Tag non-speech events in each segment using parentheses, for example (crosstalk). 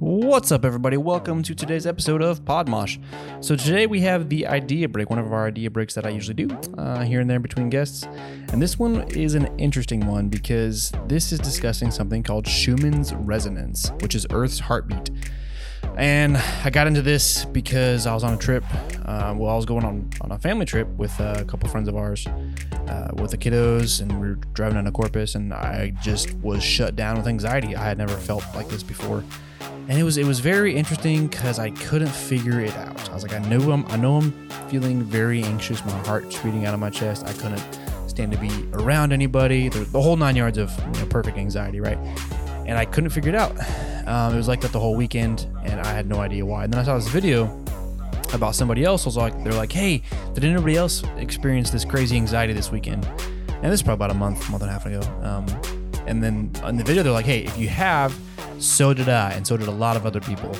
What's up, everybody? Welcome to today's episode of Podmosh. So, today we have the idea break, one of our idea breaks that I usually do uh, here and there between guests. And this one is an interesting one because this is discussing something called Schumann's resonance, which is Earth's heartbeat. And I got into this because I was on a trip. Uh, well, I was going on, on a family trip with a couple friends of ours uh, with the kiddos, and we were driving down to Corpus, and I just was shut down with anxiety. I had never felt like this before and it was it was very interesting because I couldn't figure it out. I was like, I know I'm I know I'm feeling very anxious. My heart's beating out of my chest. I couldn't stand to be around anybody. The, the whole nine yards of you know, perfect anxiety, right? And I couldn't figure it out. Um, it was like that the whole weekend, and I had no idea why. And then I saw this video about somebody else. I was like, they're like, hey, did anybody else experience this crazy anxiety this weekend? And this is probably about a month, month and a half ago. Um, and then in the video, they're like, hey, if you have so did I, and so did a lot of other people.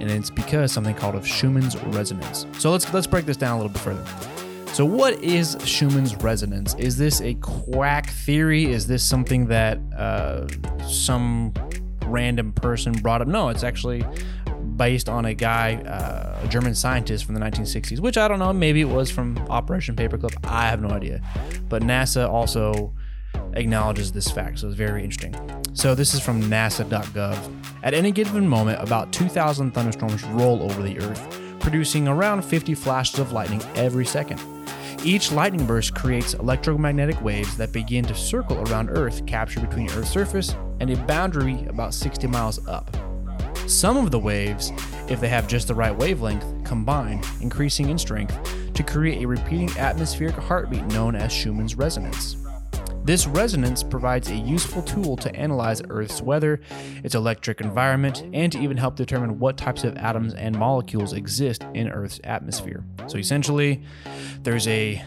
And it's because something called of Schumann's resonance. So let's let's break this down a little bit further. So what is Schumann's resonance? Is this a quack theory? Is this something that uh, some random person brought up? No, it's actually based on a guy, uh, a German scientist from the 1960s, which I don't know. Maybe it was from Operation Paperclip. I have no idea. But NASA also acknowledges this fact, so it's very interesting. So this is from NASA.gov. At any given moment, about 2,000 thunderstorms roll over the Earth, producing around 50 flashes of lightning every second. Each lightning burst creates electromagnetic waves that begin to circle around Earth, captured between Earth's surface and a boundary about 60 miles up. Some of the waves, if they have just the right wavelength, combine, increasing in strength, to create a repeating atmospheric heartbeat known as Schumann's resonance. This resonance provides a useful tool to analyze Earth's weather, its electric environment, and to even help determine what types of atoms and molecules exist in Earth's atmosphere. So essentially, there's a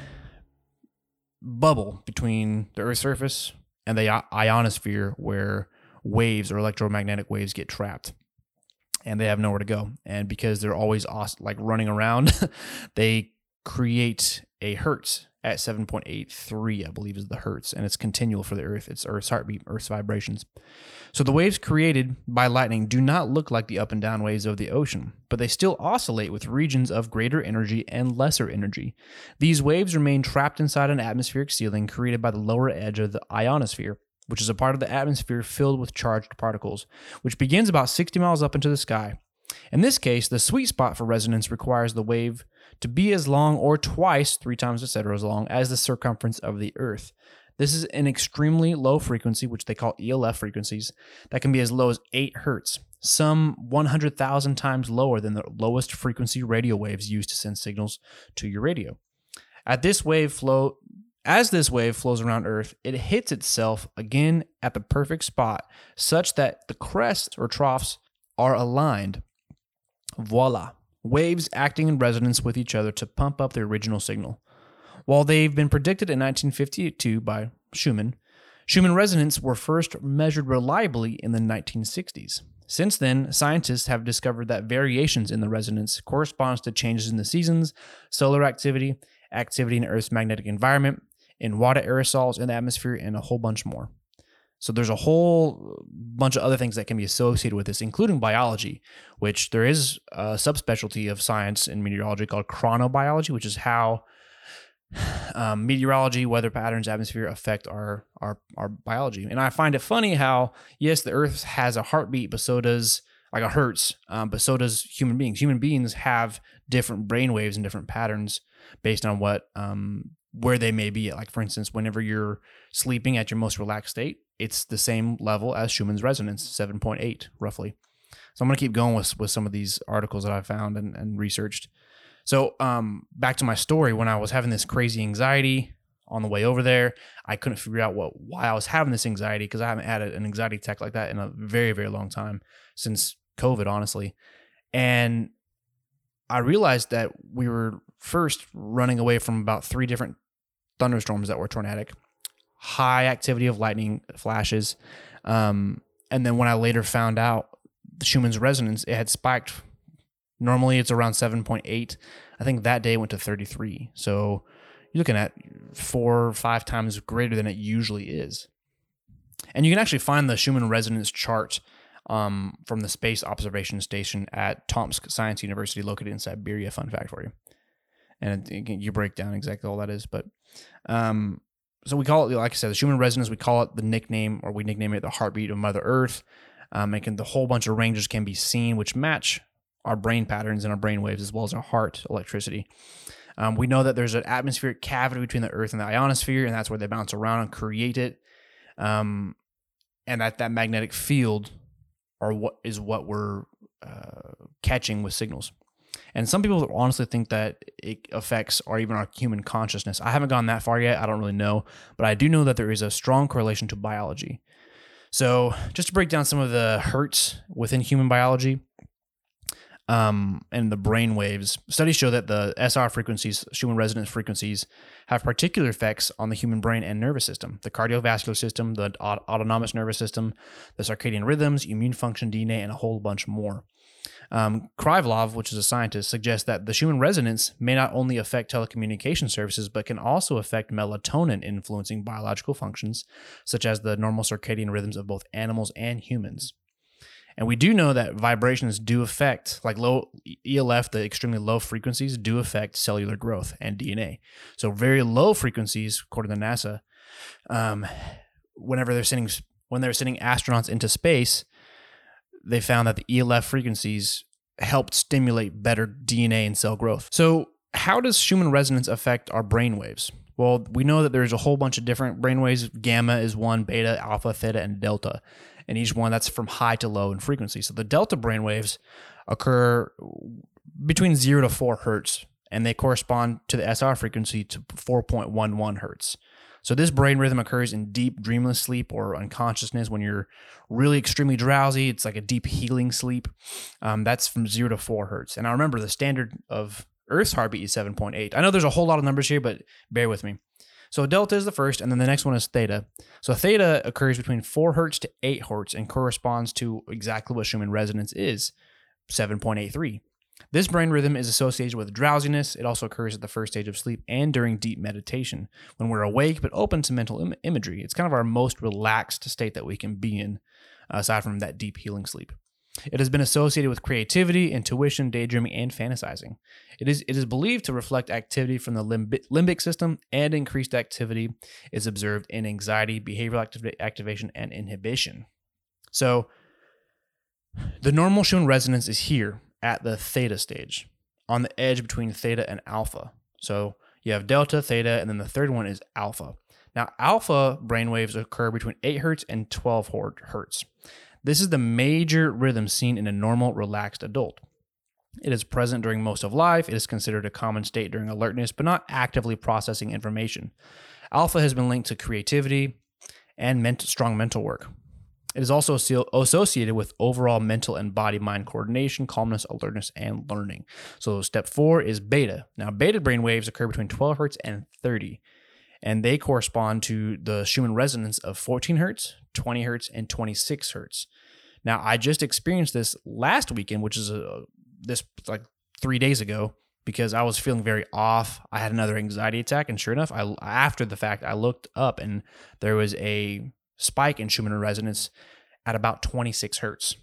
bubble between the Earth's surface and the ionosphere where waves or electromagnetic waves get trapped and they have nowhere to go. And because they're always like running around, (laughs) they create a hertz at 7.83, I believe is the hertz, and it's continual for the Earth. It's Earth's heartbeat, Earth's vibrations. So the waves created by lightning do not look like the up and down waves of the ocean, but they still oscillate with regions of greater energy and lesser energy. These waves remain trapped inside an atmospheric ceiling created by the lower edge of the ionosphere, which is a part of the atmosphere filled with charged particles, which begins about 60 miles up into the sky. In this case, the sweet spot for resonance requires the wave to be as long or twice, three times, etc., as long as the circumference of the Earth. This is an extremely low frequency, which they call ELF frequencies, that can be as low as 8 hertz, some 100,000 times lower than the lowest frequency radio waves used to send signals to your radio. At this wave flow, as this wave flows around Earth, it hits itself again at the perfect spot, such that the crests or troughs are aligned. Voila waves acting in resonance with each other to pump up the original signal. While they've been predicted in 1952 by Schumann, Schumann resonance were first measured reliably in the 1960s. Since then, scientists have discovered that variations in the resonance corresponds to changes in the seasons, solar activity, activity in Earth's magnetic environment, in water aerosols in the atmosphere, and a whole bunch more. So there's a whole bunch of other things that can be associated with this, including biology, which there is a subspecialty of science in meteorology called chronobiology, which is how (sighs) um, meteorology, weather patterns, atmosphere affect our, our our biology. And I find it funny how yes, the Earth has a heartbeat, but so does like a hertz, um, but so does human beings. Human beings have different brain waves and different patterns based on what um, where they may be. Like for instance, whenever you're sleeping at your most relaxed state, it's the same level as Schumann's resonance, 7.8 roughly. So I'm going to keep going with, with some of these articles that I found and, and researched. So um, back to my story, when I was having this crazy anxiety on the way over there, I couldn't figure out what why I was having this anxiety because I haven't had an anxiety attack like that in a very very long time since COVID, honestly. And I realized that we were first running away from about three different thunderstorms that were tornadic high activity of lightning flashes. Um, and then when I later found out the Schumann's resonance, it had spiked. Normally it's around 7.8. I think that day went to 33. So you're looking at four or five times greater than it usually is. And you can actually find the Schumann resonance chart um, from the Space Observation Station at Tomsk Science University, located in Siberia. Fun fact for you. And again, you break down exactly all that is. But um, so we call it, like I said, the Schumann resonance. We call it the nickname, or we nickname it the heartbeat of Mother Earth. Um, and the whole bunch of ranges can be seen, which match our brain patterns and our brain waves as well as our heart electricity. Um, we know that there's an atmospheric cavity between the Earth and the ionosphere, and that's where they bounce around and create it. Um, and that that magnetic field are what is what we're uh, catching with signals. And some people honestly think that it affects or even our human consciousness. I haven't gone that far yet. I don't really know, but I do know that there is a strong correlation to biology. So, just to break down some of the hertz within human biology, um, and the brain waves. Studies show that the SR frequencies, Schumann resonance frequencies, have particular effects on the human brain and nervous system, the cardiovascular system, the autonomous nervous system, the circadian rhythms, immune function, DNA, and a whole bunch more. Um, Krylov, which is a scientist, suggests that the Schumann resonance may not only affect telecommunication services, but can also affect melatonin influencing biological functions, such as the normal circadian rhythms of both animals and humans. And we do know that vibrations do affect, like low ELF, the extremely low frequencies do affect cellular growth and DNA. So very low frequencies, according to NASA, um, whenever they're sending when they're sending astronauts into space, they found that the ELF frequencies helped stimulate better DNA and cell growth. So how does Schumann resonance affect our brain waves? Well, we know that there's a whole bunch of different brain waves. Gamma is one, beta, alpha, theta, and delta and each one that's from high to low in frequency. So the delta brain waves occur between 0 to 4 hertz and they correspond to the SR frequency to 4.11 hertz. So this brain rhythm occurs in deep dreamless sleep or unconsciousness when you're really extremely drowsy. It's like a deep healing sleep. Um, that's from zero to four hertz. And I remember the standard of Earth's heartbeat is 7.8. I know there's a whole lot of numbers here, but bear with me. So delta is the first, and then the next one is theta. So theta occurs between 4 hertz to 8 hertz and corresponds to exactly what Schumann resonance is 7.83. This brain rhythm is associated with drowsiness. It also occurs at the first stage of sleep and during deep meditation, when we're awake but open to mental Im- imagery. It's kind of our most relaxed state that we can be in, aside from that deep healing sleep. It has been associated with creativity, intuition, daydreaming, and fantasizing. It is, it is believed to reflect activity from the limbic, limbic system, and increased activity is observed in anxiety, behavioral activ- activation, and inhibition. So, the normal Schumann resonance is here at the theta stage, on the edge between theta and alpha. So, you have delta, theta, and then the third one is alpha. Now, alpha brainwaves occur between 8 hertz and 12 hertz. This is the major rhythm seen in a normal, relaxed adult. It is present during most of life. It is considered a common state during alertness, but not actively processing information. Alpha has been linked to creativity and strong mental work. It is also associated with overall mental and body mind coordination, calmness, alertness, and learning. So, step four is beta. Now, beta brain waves occur between 12 hertz and 30 and they correspond to the Schumann resonance of 14 hertz, 20 hertz, and 26 hertz. Now, I just experienced this last weekend, which is a, this like three days ago, because I was feeling very off. I had another anxiety attack, and sure enough, I after the fact, I looked up and there was a spike in Schumann resonance at about 26 hertz.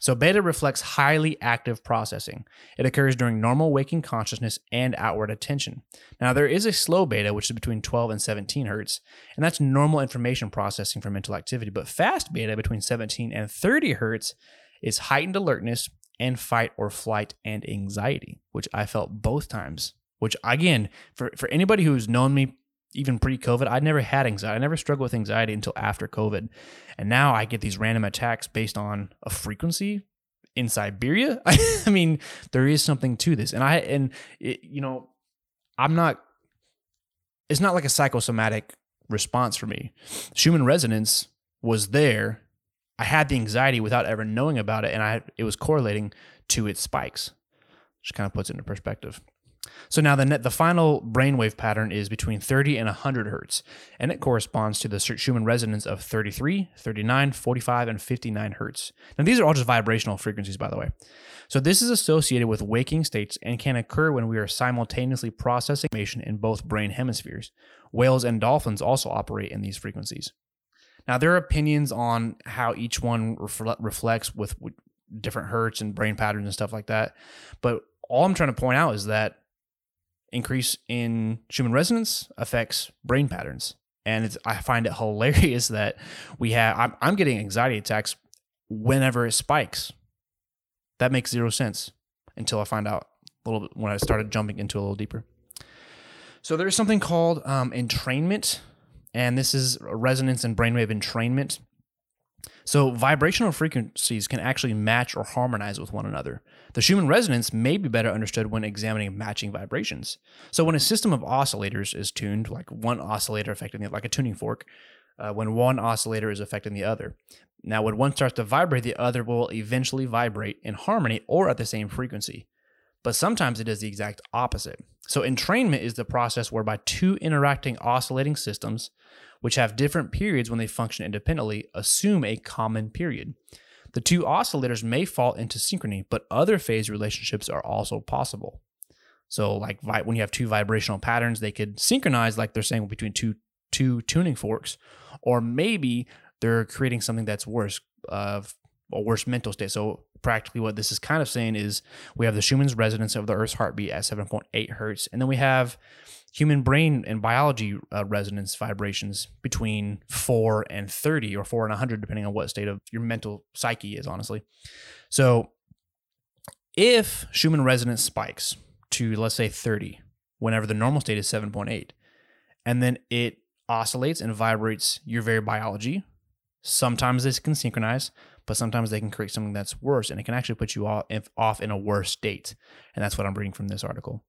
So, beta reflects highly active processing. It occurs during normal waking consciousness and outward attention. Now, there is a slow beta, which is between 12 and 17 hertz, and that's normal information processing for mental activity. But fast beta, between 17 and 30 hertz, is heightened alertness and fight or flight and anxiety, which I felt both times. Which, again, for, for anybody who's known me even pre COVID, I never had anxiety. I never struggled with anxiety until after COVID. And now I get these random attacks based on a frequency in Siberia. (laughs) I mean, there is something to this. And I, and it, you know, I'm not, it's not like a psychosomatic response for me. Schumann resonance was there. I had the anxiety without ever knowing about it. And I, it was correlating to its spikes, which kind of puts it into perspective. So now the net, the final brainwave pattern is between 30 and 100 hertz, and it corresponds to the Schumann resonance of 33, 39, 45, and 59 hertz. Now these are all just vibrational frequencies, by the way. So this is associated with waking states and can occur when we are simultaneously processing information in both brain hemispheres. Whales and dolphins also operate in these frequencies. Now, there are opinions on how each one refle- reflects with, with different hertz and brain patterns and stuff like that. But all I'm trying to point out is that increase in Schumann resonance affects brain patterns. And it's, I find it (laughs) hilarious that we have, I'm, I'm getting anxiety attacks whenever it spikes. That makes zero sense until I find out a little bit when I started jumping into a little deeper. So there's something called um, entrainment, and this is resonance and brainwave entrainment. So vibrational frequencies can actually match or harmonize with one another. The Schumann resonance may be better understood when examining matching vibrations. So when a system of oscillators is tuned, like one oscillator affecting the like a tuning fork, uh, when one oscillator is affecting the other. Now, when one starts to vibrate, the other will eventually vibrate in harmony or at the same frequency. But sometimes it is the exact opposite. So, entrainment is the process whereby two interacting oscillating systems, which have different periods when they function independently, assume a common period. The two oscillators may fall into synchrony, but other phase relationships are also possible. So, like when you have two vibrational patterns, they could synchronize, like they're saying, between two two tuning forks, or maybe they're creating something that's worse of a worse mental state. So practically what this is kind of saying is we have the Schumann's resonance of the Earth's heartbeat at 7.8 hertz, and then we have human brain and biology uh, resonance vibrations between 4 and 30 or 4 and 100 depending on what state of your mental psyche is honestly. So if Schumann resonance spikes to let's say 30 whenever the normal state is 7.8 and then it oscillates and vibrates your very biology. Sometimes this can synchronize, but sometimes they can create something that's worse, and it can actually put you off in a worse state. And that's what I'm reading from this article.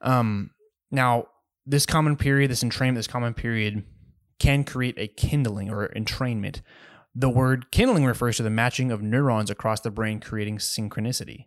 Um, now, this common period, this entrainment, this common period can create a kindling or entrainment. The word kindling refers to the matching of neurons across the brain, creating synchronicity.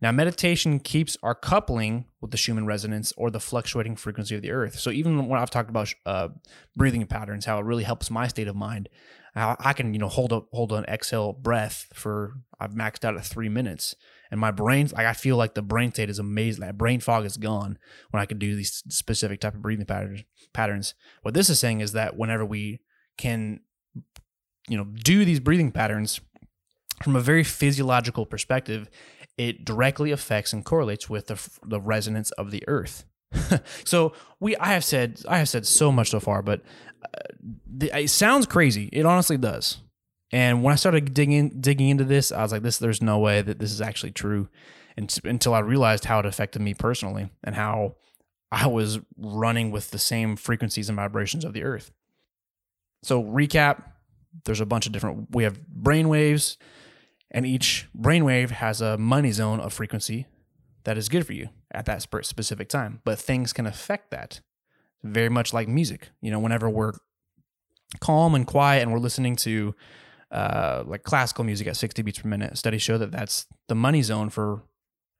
Now, meditation keeps our coupling with the Schumann resonance or the fluctuating frequency of the earth. So, even when I've talked about uh, breathing patterns, how it really helps my state of mind, I can, you know, hold up, hold an exhale breath for I've maxed out at three minutes, and my brain, like I feel like the brain state is amazing. That brain fog is gone when I can do these specific type of breathing patterns. Patterns. What this is saying is that whenever we can, you know, do these breathing patterns from a very physiological perspective, it directly affects and correlates with the, the resonance of the earth. (laughs) so we I have said I have said so much so far, but uh, the, it sounds crazy. It honestly does. And when I started digging digging into this, I was like, "This, there's no way that this is actually true." And, until I realized how it affected me personally and how I was running with the same frequencies and vibrations of the Earth. So recap: There's a bunch of different. We have brain waves and each brainwave has a money zone of frequency that is good for you at that specific time. But things can affect that very much like music. You know, whenever we're calm and quiet and we're listening to uh, like classical music at 60 beats per minute, studies show that that's the money zone for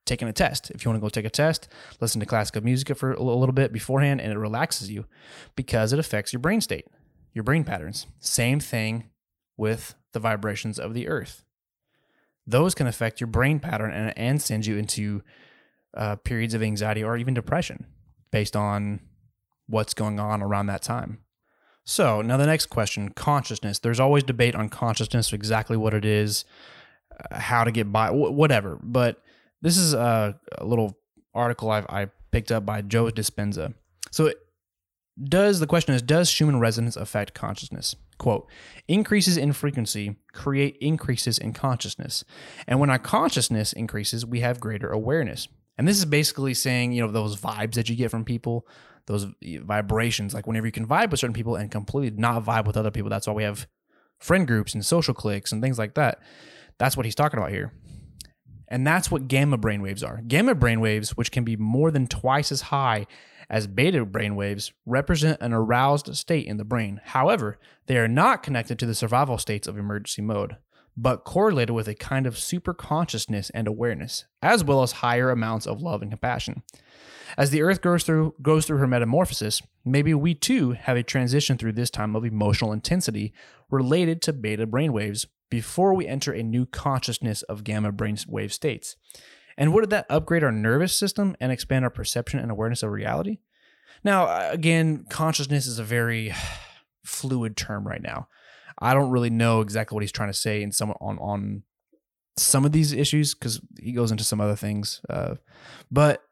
taking a test. If you want to go take a test, listen to classical music for a little bit beforehand and it relaxes you because it affects your brain state, your brain patterns. Same thing with the vibrations of the earth those can affect your brain pattern and, and send you into uh, periods of anxiety or even depression based on what's going on around that time. So, now the next question consciousness. There's always debate on consciousness, exactly what it is, uh, how to get by, whatever. But this is a, a little article I've, I picked up by Joe Dispenza. So, does the question is Does Schumann resonance affect consciousness? Quote, increases in frequency create increases in consciousness. And when our consciousness increases, we have greater awareness. And this is basically saying, you know, those vibes that you get from people, those vibrations, like whenever you can vibe with certain people and completely not vibe with other people. That's why we have friend groups and social cliques and things like that. That's what he's talking about here. And that's what gamma brainwaves are. Gamma brainwaves, which can be more than twice as high as beta brainwaves represent an aroused state in the brain. However, they are not connected to the survival states of emergency mode, but correlated with a kind of super consciousness and awareness, as well as higher amounts of love and compassion. As the earth goes through goes through her metamorphosis, maybe we too have a transition through this time of emotional intensity related to beta brainwaves before we enter a new consciousness of gamma brainwave states. And would that upgrade our nervous system and expand our perception and awareness of reality? Now, again, consciousness is a very (sighs) fluid term right now. I don't really know exactly what he's trying to say in some on on some of these issues because he goes into some other things. Uh, but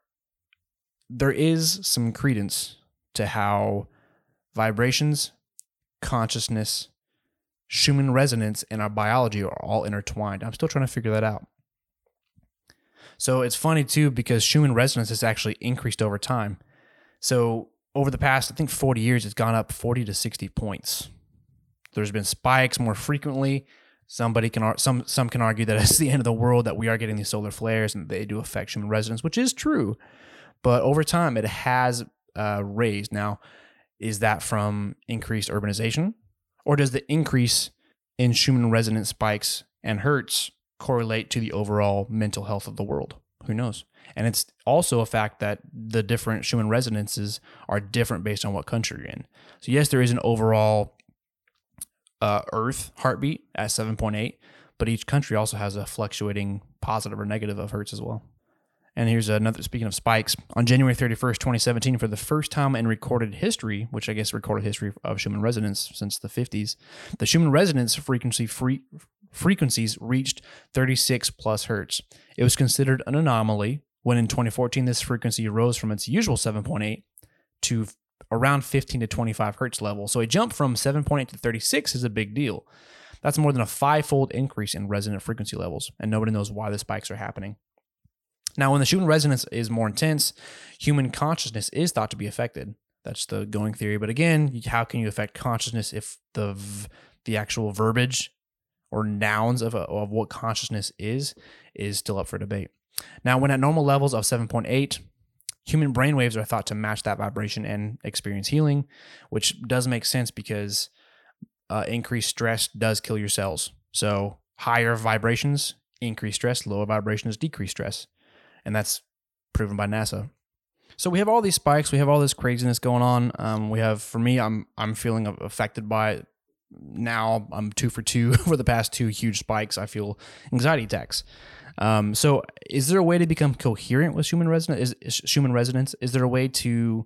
there is some credence to how vibrations, consciousness, Schumann resonance, and our biology are all intertwined. I'm still trying to figure that out. So it's funny too because Schumann resonance has actually increased over time. So over the past, I think 40 years, it's gone up 40 to 60 points. There's been spikes more frequently. Somebody can some some can argue that it's the end of the world that we are getting these solar flares and they do affect Schumann resonance, which is true. But over time, it has uh, raised. Now, is that from increased urbanization, or does the increase in Schumann resonance spikes and hertz correlate to the overall mental health of the world. Who knows? And it's also a fact that the different Schumann resonances are different based on what country you're in. So, yes, there is an overall uh, Earth heartbeat at 7.8, but each country also has a fluctuating positive or negative of hertz as well. And here's another, speaking of spikes, on January 31st, 2017, for the first time in recorded history, which I guess recorded history of Schumann resonance since the 50s, the Schumann resonance frequency free, frequencies reached 36 plus hertz. It was considered an anomaly when in 2014 this frequency rose from its usual 7.8 to around 15 to 25 hertz level. So a jump from 7.8 to 36 is a big deal. That's more than a five-fold increase in resonant frequency levels, and nobody knows why the spikes are happening. Now, when the Schumann resonance is more intense, human consciousness is thought to be affected. That's the going theory. But again, how can you affect consciousness if the the actual verbiage or nouns of, a, of what consciousness is is still up for debate. Now, when at normal levels of 7.8, human brainwaves are thought to match that vibration and experience healing, which does make sense because uh, increased stress does kill your cells. So, higher vibrations increase stress, lower vibrations decrease stress. And that's proven by NASA. So we have all these spikes, we have all this craziness going on. Um, we have, for me, I'm I'm feeling affected by it. now I'm two for two (laughs) for the past two huge spikes. I feel anxiety attacks. Um, so, is there a way to become coherent with human resonance? Is, is Schumann resonance? Is there a way to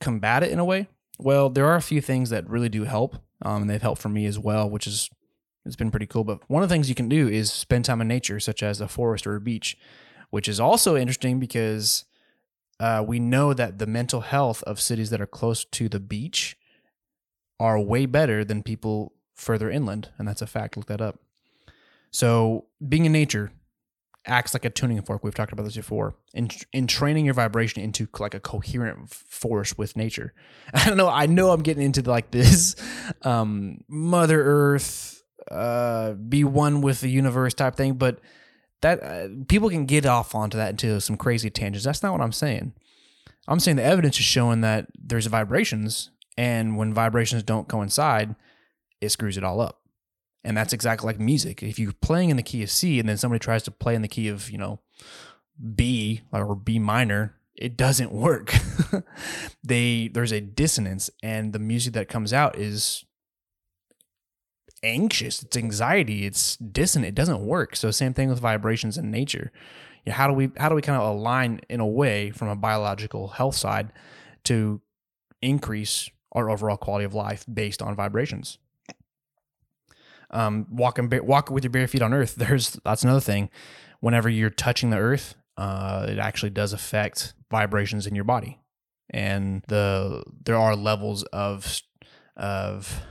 combat it in a way? Well, there are a few things that really do help, um, and they've helped for me as well, which is it's been pretty cool. But one of the things you can do is spend time in nature, such as a forest or a beach, which is also interesting because uh, we know that the mental health of cities that are close to the beach are way better than people further inland, and that's a fact. Look that up. So, being in nature acts like a tuning fork. We've talked about this before. In in training your vibration into like a coherent force with nature. (laughs) I don't know. I know I'm getting into like this (laughs) um, Mother Earth, uh, be one with the universe type thing, but that uh, people can get off onto that into some crazy tangents. That's not what I'm saying. I'm saying the evidence is showing that there's vibrations and when vibrations don't coincide, it screws it all up. And that's exactly like music. If you're playing in the key of C and then somebody tries to play in the key of, you know, B or B minor, it doesn't work. (laughs) they there's a dissonance and the music that comes out is anxious, it's anxiety, it's dissonant, it doesn't work. So same thing with vibrations in nature. You know, how do we how do we kind of align in a way from a biological health side to increase our overall quality of life based on vibrations. Um, walking walk with your bare feet on earth. (laughs) There's that's another thing. Whenever you're touching the earth, uh, it actually does affect vibrations in your body, and the there are levels of of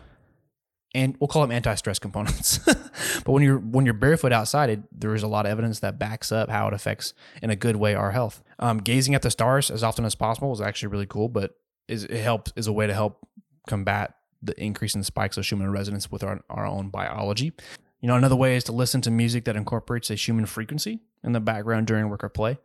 and we'll call them anti-stress components. (laughs) but when you're when you're barefoot outside, it, there is a lot of evidence that backs up how it affects in a good way our health. Um, gazing at the stars as often as possible is actually really cool, but is it helps is a way to help combat the increase in spikes of Schumann resonance with our, our own biology. You know, another way is to listen to music that incorporates a Schumann frequency in the background during work or play.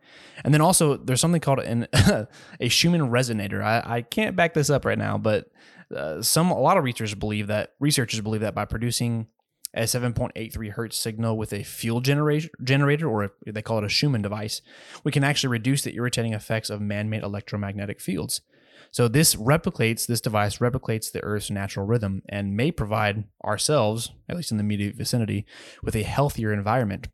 And then also, there's something called an, (laughs) a Schumann resonator. I, I can't back this up right now, but uh, some a lot of researchers believe that researchers believe that by producing a 7.83 hertz signal with a fuel generator, generator or a, they call it a Schumann device, we can actually reduce the irritating effects of man-made electromagnetic fields. So this replicates, this device replicates the Earth's natural rhythm and may provide ourselves, at least in the immediate vicinity, with a healthier environment.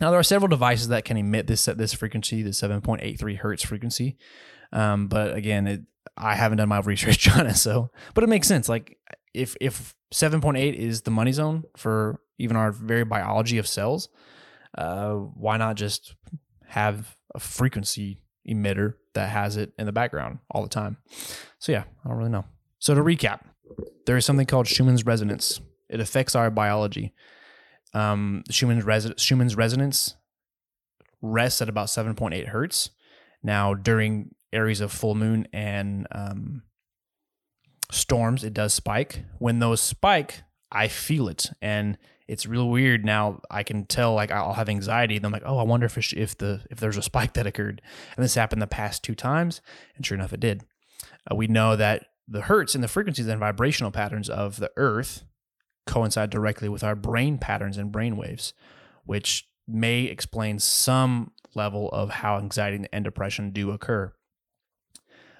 Now there are several devices that can emit this this frequency, the 7.83 hertz frequency. Um, but again, it, I haven't done my research (laughs) on it, so but it makes sense. Like if if 7.8 is the money zone for even our very biology of cells, uh, why not just have a frequency emitter that has it in the background all the time? So yeah, I don't really know. So to recap, there is something called Schumann's resonance. It affects our biology. Um, Schumann's, res- Schumann's resonance rests at about 7.8 hertz. Now, during areas of full moon and um, storms, it does spike. When those spike, I feel it, and it's real weird. Now I can tell, like I'll have anxiety, and I'm like, oh, I wonder if if the if there's a spike that occurred, and this happened the past two times, and sure enough, it did. Uh, we know that the hertz and the frequencies and vibrational patterns of the Earth coincide directly with our brain patterns and brain waves, which may explain some level of how anxiety and depression do occur.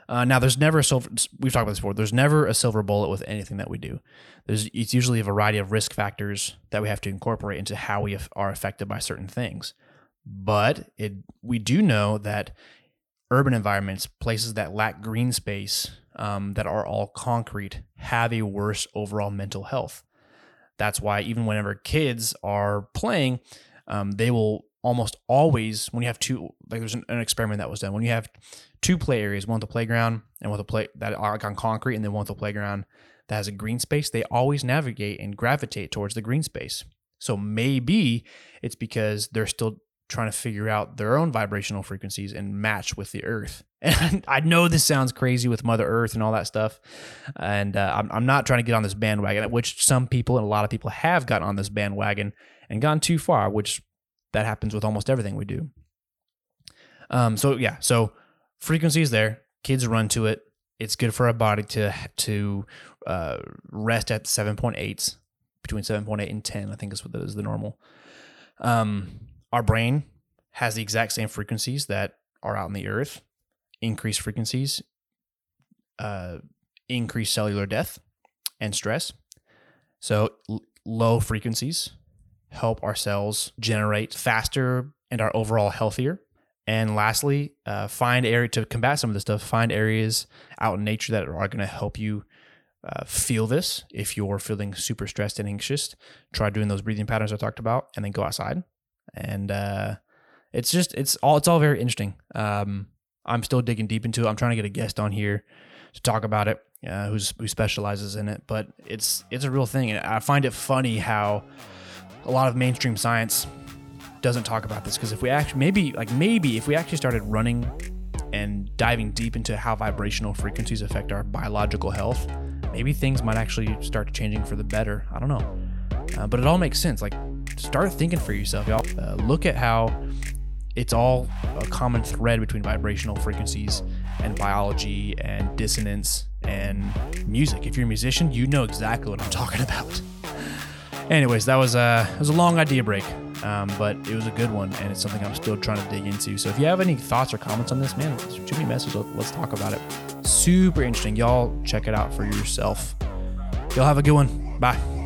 Uh, now, there's never a silver. We've talked about this before. There's never a silver bullet with anything that we do. There's it's usually a variety of risk factors that we have to incorporate into how we are affected by certain things. But it we do know that urban environments, places that lack green space, um, that are all concrete, have a worse overall mental health. That's why even whenever kids are playing, um, they will almost always when you have two like there's an, an, experiment that was done. When you have two play areas one with the playground and with a play that are like on concrete and then one with the playground that has a green space they always navigate and gravitate towards the green space. So maybe it's because they're still trying to figure out their own vibrational frequencies and match with the earth. (laughs) And i know this sounds crazy with mother earth and all that stuff and uh, I'm, I'm not trying to get on this bandwagon which some people and a lot of people have gotten on this bandwagon and gone too far which that happens with almost everything we do. Um, so yeah, so frequency is there. Kids run to it. It's good for our body to to uh, rest at seven point eight, between seven point eight and ten. I think is what that is the normal. Um, our brain has the exact same frequencies that are out in the earth. Increased frequencies, uh, increase cellular death and stress. So l- low frequencies help our cells generate faster and are overall healthier. And lastly, uh, find area to combat some of this stuff. Find areas out in nature that are going to help you uh, feel this. If you're feeling super stressed and anxious, try doing those breathing patterns I talked about, and then go outside. And uh, it's just it's all it's all very interesting. Um, I'm still digging deep into it. I'm trying to get a guest on here to talk about it, uh, who's who specializes in it. But it's it's a real thing, and I find it funny how a lot of mainstream science doesn't talk about this because if we actually maybe like maybe if we actually started running and diving deep into how vibrational frequencies affect our biological health, maybe things might actually start changing for the better. I don't know. Uh, but it all makes sense. Like, start thinking for yourself, y'all. Uh, look at how it's all a common thread between vibrational frequencies and biology and dissonance and music. If you're a musician, you know exactly what I'm talking (laughs) about. Anyways, that was a it was a long idea break, um, but it was a good one, and it's something I'm still trying to dig into. So if you have any thoughts or comments on this, man, shoot me a message. Let's talk about it. Super interesting, y'all. Check it out for yourself. Y'all have a good one. Bye.